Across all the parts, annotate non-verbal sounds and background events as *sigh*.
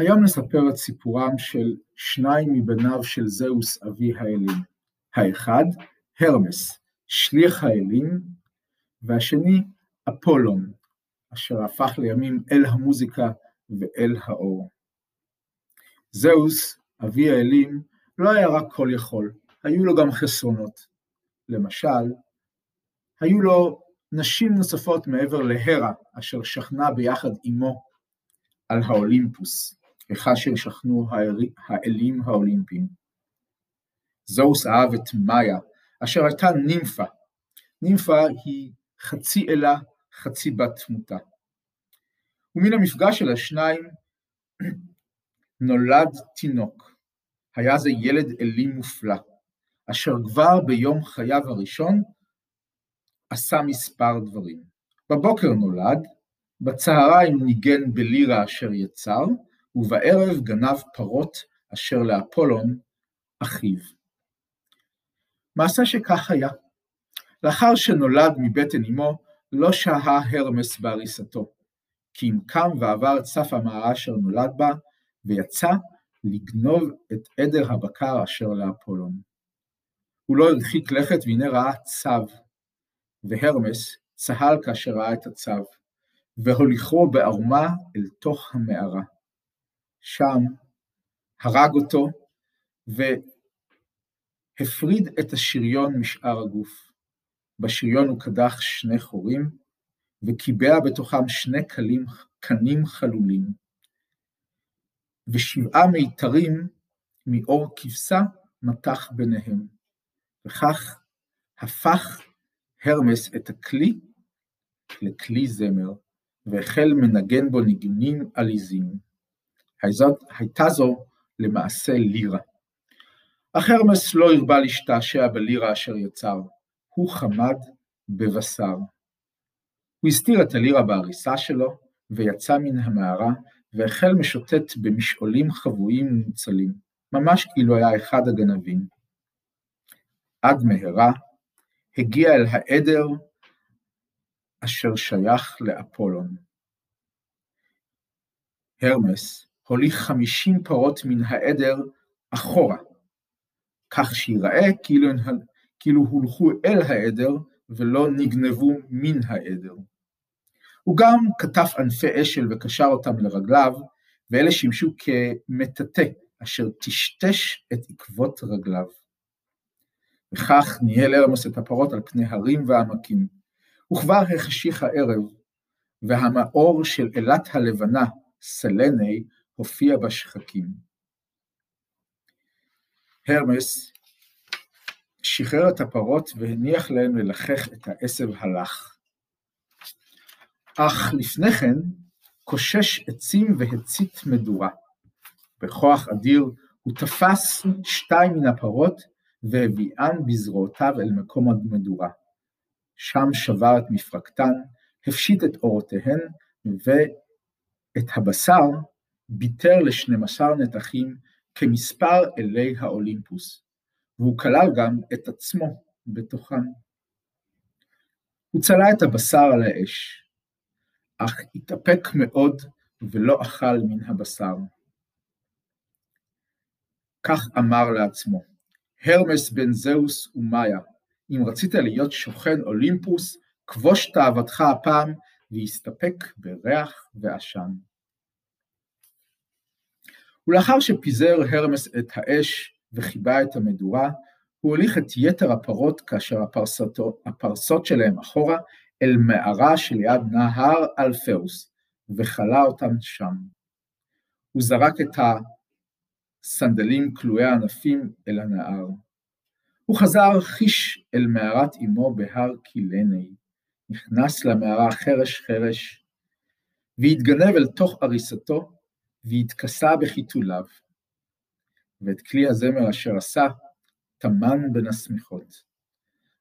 היום נספר את סיפורם של שניים מבניו של זהוס אבי האלים. האחד, הרמס, שליח האלים, והשני, אפולון, אשר הפך לימים אל המוזיקה ואל האור. זהוס, אבי האלים, לא היה רק כל יכול, היו לו גם חסרונות. למשל, היו לו נשים נוספות מעבר להרה, אשר שכנה ביחד עמו על האולימפוס, היכן ששכנו האלים האולימפיים. זהוס אהב את מאיה, אשר הייתה נימפה. נימפה היא חצי אלה, חצי בת תמותה. ומן המפגש של השניים *clears throat* נולד תינוק. היה זה ילד אלי מופלא, אשר כבר ביום חייו הראשון עשה מספר דברים. בבוקר נולד, בצהריים ניגן בלירה אשר יצר, ובערב גנב פרות אשר לאפולון אחיו. מעשה שכך היה. לאחר שנולד מבטן אמו, לא שהה הרמס בהריסתו, כי אם קם ועבר את סף המערה אשר נולד בה, ויצא לגנוב את עדר הבקר אשר לאפולון. הוא לא הרחיק לכת והנה ראה צו, והרמס צהל כאשר ראה את הצו, והוליכו בערמה אל תוך המערה. שם הרג אותו והפריד את השריון משאר הגוף. בשריון הוא קדח שני חורים, וקיבע בתוכם שני קלים, קנים חלולים. ושבעה מיתרים מאור כבשה מתח ביניהם, וכך הפך הרמס את הכלי לכלי זמר, והחל מנגן בו ניגונים עליזים. הייתה זו למעשה לירה. אך הרמס לא הרבה להשתעשע בלירה אשר יצר, הוא חמד בבשר. הוא הסתיר את הלירה בעריסה שלו, ויצא מן המערה, והחל משוטט במשעולים חבויים ומוצלים, ממש כאילו היה אחד הגנבים. עד מהרה הגיע אל העדר אשר שייך לאפולון. הרמס הוליך חמישים פרות מן העדר אחורה, כך שיראה כאילו, כאילו הולכו אל העדר ולא נגנבו מן העדר. הוא גם כתף ענפי אשל וקשר אותם לרגליו, ואלה שימשו כמטאטא, אשר טשטש את עקבות רגליו. וכך ניהל הרמוס את הפרות על פני הרים ועמקים. וכבר החשיך הערב, והמאור של אילת הלבנה, סלני, הופיע בשחקים. הרמס שחרר את הפרות והניח להם ללחך את העשב הלך. אך לפני כן קושש עצים והצית מדורה. בכוח אדיר הוא תפס שתיים מן הפרות והביאן בזרועותיו אל מקום המדורה. שם שבר את מפרקתן, הפשיט את אורותיהן, ואת הבשר ביטר לשנים עשר נתחים כמספר אלי האולימפוס, והוא כלל גם את עצמו בתוכן. הוא צלה את הבשר על האש, אך התאפק מאוד ולא אכל מן הבשר. כך אמר לעצמו, הרמס בן זהוס ומאיה, אם רצית להיות שוכן אולימפוס, כבוש תאוותך הפעם, והסתפק בריח ועשן. ולאחר שפיזר הרמס את האש וכיבה את המדורה, הוא הוליך את יתר הפרות כאשר הפרסות, הפרסות שלהם אחורה אל מערה שליד נהר אלפאוס, וכלא אותם שם. הוא זרק את הסנדלים קלועי הענפים אל הנהר. הוא חזר חיש אל מערת אמו בהר קיליני, נכנס למערה חרש חרש, והתגנב אל תוך עריסתו, והתכסה בחיתוליו. ואת כלי הזמר אשר עשה, טמן בין השמיכות.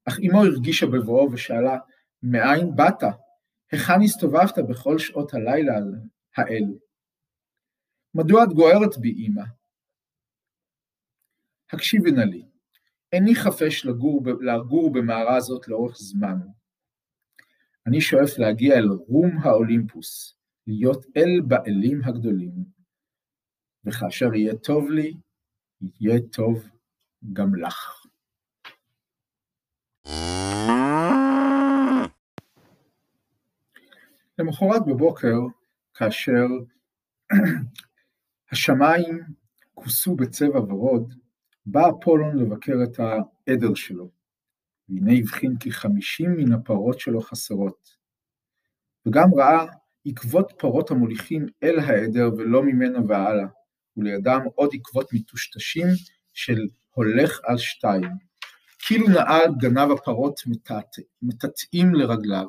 אך אמו הרגישה בבואו ושאלה, מאין באת? היכן הסתובבת בכל שעות הלילה האלו? מדוע את גוערת בי, אמא? הקשיבי נא לי, איני חפש לגור, לגור במערה זאת לאורך זמן. אני שואף להגיע אל רום האולימפוס, להיות אל באלים הגדולים. וכאשר יהיה טוב לי, יהיה טוב גם לך. למחרת בבוקר, כאשר *clears throat* השמיים כוסו בצבע ורוד, בא אפולון לבקר את העדר שלו, והנה הבחין כי חמישים מן הפרות שלו חסרות. וגם ראה עקבות פרות המוליכים אל העדר ולא ממנה והלאה, ולידם עוד עקבות מטושטשים של הולך על שתיים. כאילו נעל גנב הפרות מטאטאים לרגליו.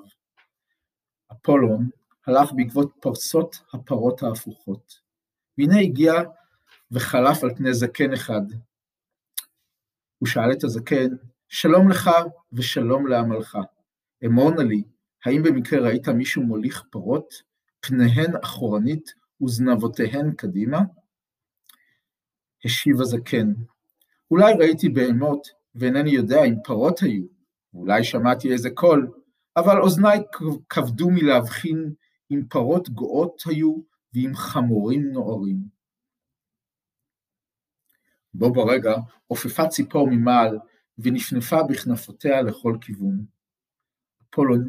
אפולון הלך בעקבות פרסות הפרות ההפוכות. והנה הגיע וחלף על פני זקן אחד. הוא שאל את הזקן, שלום לך ושלום לעמלך. אמור נא לי, האם במקרה ראית מישהו מוליך פרות, פניהן אחורנית וזנבותיהן קדימה? השיב הזקן, אולי ראיתי בהמות, ואינני יודע אם פרות היו, ואולי שמעתי איזה קול, אבל אוזניי כבדו מלהבחין אם פרות גאות היו ועם חמורים נוערים. בו ברגע עופפה ציפור ממעל ונפנפה בכנפותיה לכל כיוון. אפולון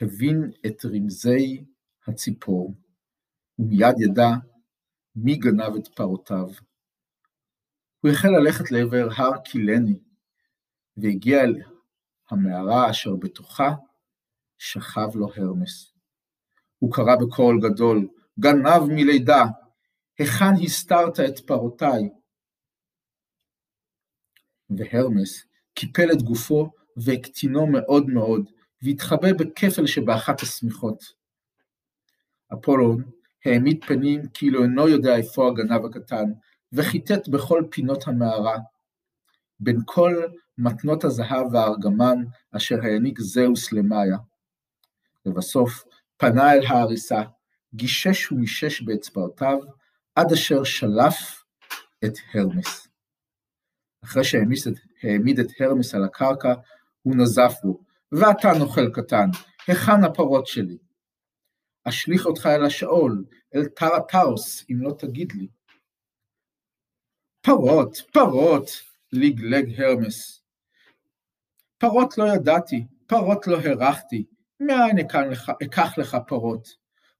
הבין את רמזי הציפור, ומיד ידע מי גנב את פרותיו. הוא החל ללכת לעבר הר קילני, והגיע אל המערה אשר בתוכה שכב לו הרמס. הוא קרא בקול גדול, גנב מלידה, היכן הסתרת את פרותיי? והרמס קיפל את גופו והקטינו מאוד מאוד, והתחבא בכפל שבאחת השמיכות. אפולון העמיד פנים כאילו אינו יודע איפה הגנב הקטן, וחיטט בכל פינות המערה. בין כל מתנות הזהב והארגמן אשר העניק זהוס למאיה. לבסוף פנה אל ההריסה, גישש ומישש באצבעותיו, עד אשר שלף את הרמס. אחרי שהעמיד את הרמס על הקרקע, הוא נזף בו, ואתה נוכל קטן, היכן הפרות שלי? אשליך אותך אל השאול, אל טרטאוס, אם לא תגיד לי. פרות, פרות, לגלג הרמס. פרות לא ידעתי, פרות לא הרחתי, מאין אקח לך פרות?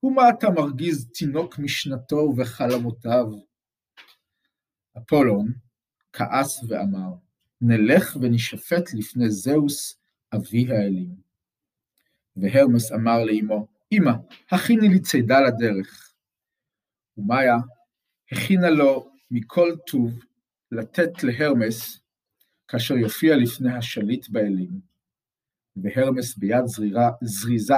ומה אתה מרגיז תינוק משנתו וחלומותיו? אפולון כעס ואמר, נלך ונשפט לפני זהוס אבי האלים. והרמס אמר לאמו, אמא, הכיני לי צידה לדרך. ומאיה הכינה לו מכל טוב לתת להרמס כאשר יופיע לפני השליט באלים. והרמס ביד זרירה, זריזה,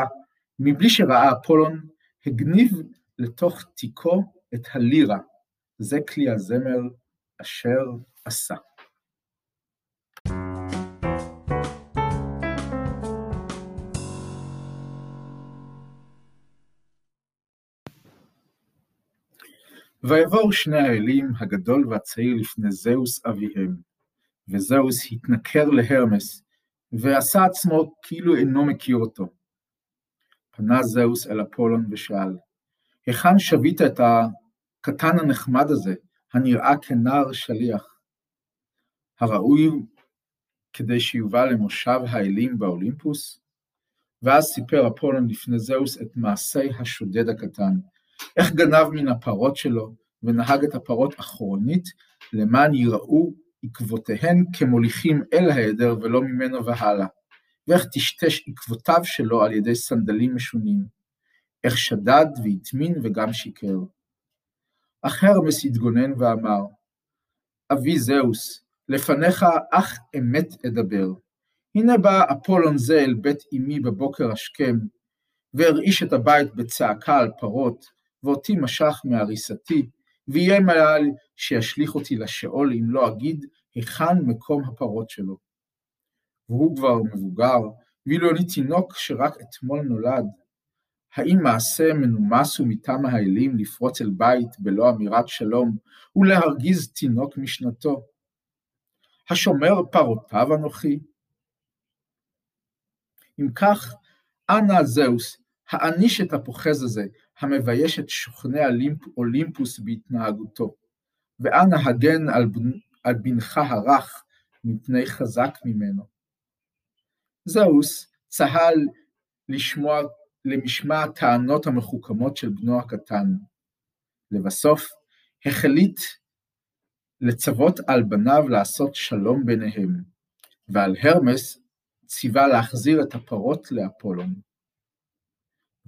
מבלי שראה אפולון, הגניב לתוך תיקו את הלירה, זה כלי הזמר אשר עשה. ויבואו שני האלים, הגדול והצעיר, לפני זהוס אביהם, וזהוס התנכר להרמס, ועשה עצמו כאילו אינו מכיר אותו. פנה זהוס אל אפולון ושאל, היכן שבית את הקטן הנחמד הזה, הנראה כנער שליח? הראוי כדי שיובא למושב האלים באולימפוס? ואז סיפר אפולון לפני זהוס את מעשי השודד הקטן, איך גנב מן הפרות שלו, ונהג את הפרות אחורנית, למען יראו עקבותיהן כמוליכים אל העדר ולא ממנו והלאה, ואיך טשטש עקבותיו שלו על ידי סנדלים משונים, איך שדד והטמין וגם שיקר. אך הרמס התגונן ואמר, אבי זהוס, לפניך אך אמת אדבר. הנה בא אפולון זה אל בית אמי בבוקר השכם, והרעיש את הבית בצעקה על פרות, ואותי משך מהריסתי, ואיים עליי שישליך אותי לשאול אם לא אגיד היכן מקום הפרות שלו. והוא כבר מבוגר, ואילו אני תינוק שרק אתמול נולד. האם מעשה מנומס ומטעם האלים לפרוץ אל בית בלא אמירת שלום, ולהרגיז תינוק משנתו? השומר פרותיו אנוכי? אם כך, אנא זהוס, העניש את הפוחז הזה, המבייש את שוכני אולימפוס בהתנהגותו. ואנא הגן על, בנ... על בנך הרך מפני חזק ממנו. זהוס צהל לשמוע, למשמע הטענות המחוכמות של בנו הקטן. לבסוף, החליט לצוות על בניו לעשות שלום ביניהם, ועל הרמס ציווה להחזיר את הפרות לאפולון.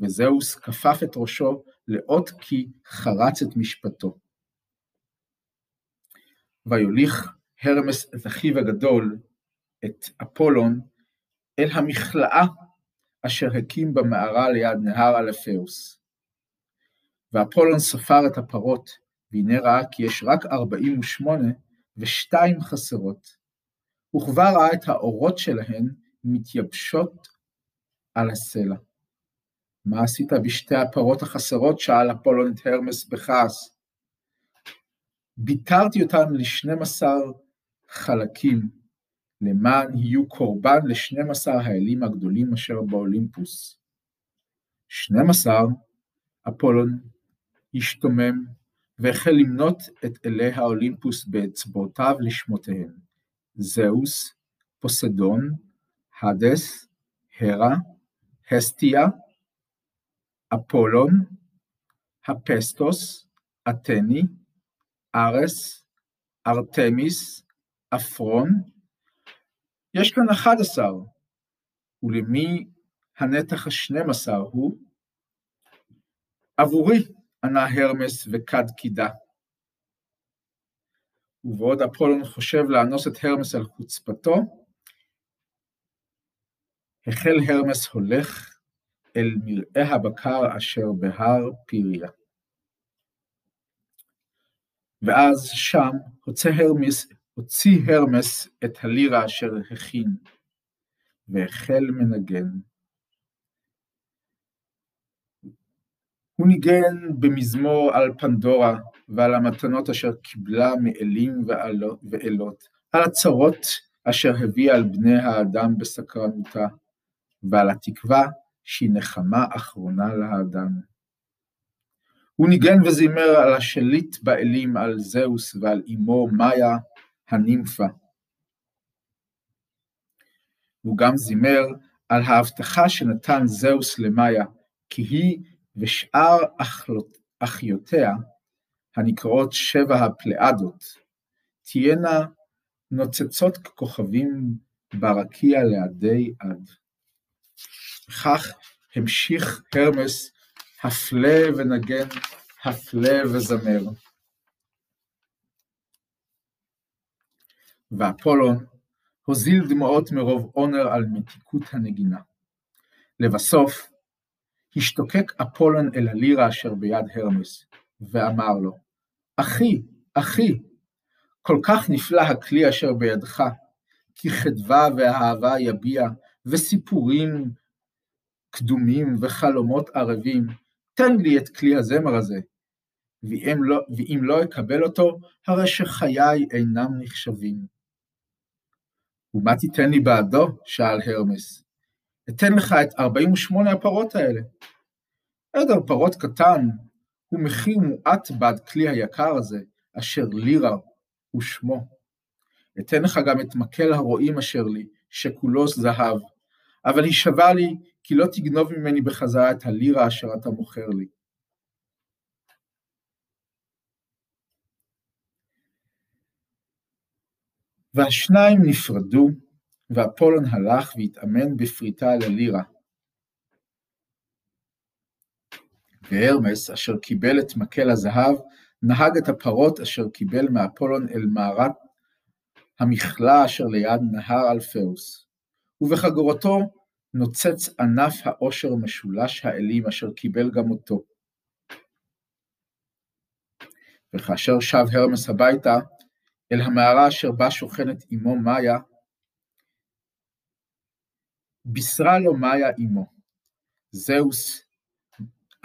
וזהוס כפף את ראשו לאות כי חרץ את משפטו. ויוליך הרמס את אחיו הגדול, את אפולון, אל המכלאה אשר הקים במערה ליד נהר אלפאוס. ואפולון ספר את הפרות, והנה ראה כי יש רק ארבעים ושמונה, ושתיים חסרות. וכבר ראה את העורות שלהן מתייבשות על הסלע. מה עשית בשתי הפרות החסרות? שאל אפולון את הרמס בכעס. ביטרתי לשנים עשר חלקים, למען יהיו קורבן לשנים עשר האלים הגדולים אשר באולימפוס. שנים עשר, אפולון השתומם, והחל למנות את אלי האולימפוס באצבעותיו לשמותיהם, זהוס, פוסדון, הדס, הרה, הסטיה, אפולון, הפסטוס, אתני, ארס, ארתמיס, אפרון, יש כאן 11, ולמי הנתח השנים עשר הוא? עבורי, ענה הרמס וכד קידה. ובעוד אפולון חושב לאנוס את הרמס על חוצפתו, החל הרמס הולך אל מרעה הבקר אשר בהר פיריה. ואז שם הוצא הרמס, הוציא הרמס את הלירה אשר הכין, והחל מנגן. הוא ניגן במזמור על פנדורה ועל המתנות אשר קיבלה מאלים ואלות, על הצרות אשר הביאה על בני האדם בסקרנותה, ועל התקווה שהיא נחמה אחרונה לאדם. הוא ניגן וזימר על השליט באלים, על זהוס ועל אמו מאיה הנימפה. הוא גם זימר על ההבטחה שנתן זהוס למאיה, כי היא ושאר אחיותיה, הנקראות שבע הפלאדות, תהיינה נוצצות ככוכבים ברקיע לעדי עד. וכך המשיך הרמס הפלא ונגן, הפלא וזמר. ואפולון הוזיל דמעות מרוב עונר על מתיקות הנגינה. לבסוף, השתוקק אפולון אל הלירה אשר ביד הרמס, ואמר לו, אחי, אחי, כל כך נפלא הכלי אשר בידך, כי חדווה ואהבה יביע, וסיפורים קדומים וחלומות ערבים, תן לי את כלי הזמר הזה, ואם לא, ואם לא אקבל אותו, הרי שחיי אינם נחשבים. ומה תיתן לי בעדו? שאל הרמס. אתן לך את 48 הפרות האלה. עדר פרות קטן הוא מחיר מועט בעד כלי היקר הזה, אשר לירה הוא שמו. אתן לך גם את מקל הרועים אשר לי, שכולו זהב, אבל הישבע לי כי לא תגנוב ממני בחזרה את הלירה אשר אתה מוכר לי. והשניים נפרדו, ואפולון הלך והתאמן בפריטה על הלירה. והרמס, אשר קיבל את מקל הזהב, נהג את הפרות אשר קיבל מאפולון אל מערת המכלאה אשר ליד נהר אלפאוס. ובחגורתו נוצץ ענף העושר משולש העלים אשר קיבל גם אותו. וכאשר שב הרמס הביתה, אל המערה אשר בה שוכנת אמו מאיה, בישרה לו מאיה אמו, זהוס,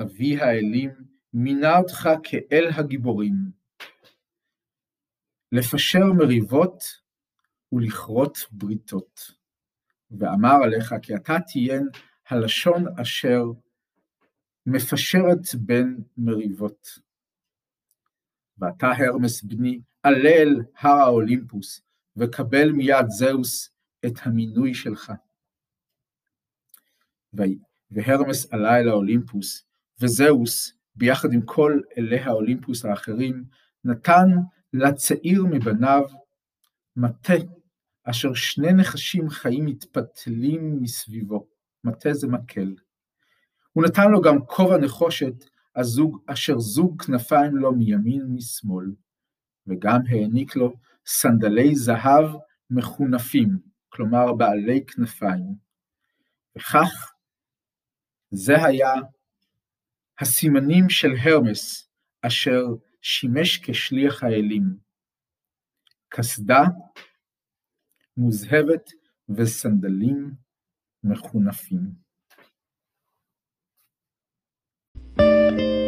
אבי האלים, מינה אותך כאל הגיבורים, לפשר מריבות ולכרות בריתות. ואמר עליך כי אתה תהיין הלשון אשר מפשרת בין מריבות. ואתה הרמס בני, עלה אל הר האולימפוס, וקבל מיד זהוס את המינוי שלך. והרמס עלה אל האולימפוס, וזהוס, ביחד עם כל אלי האולימפוס האחרים, נתן לצעיר מבניו מטה, אשר שני נחשים חיים מתפתלים מסביבו, מטה זה מקל. הוא נתן לו גם כובע נחושת, הזוג, אשר זוג כנפיים לו מימין ומשמאל, וגם העניק לו סנדלי זהב מחונפים, כלומר בעלי כנפיים. וכך זה היה הסימנים של הרמס, אשר שימש כשליח האלים. קסדה מוזהבת וסנדלים מחונפים. thank you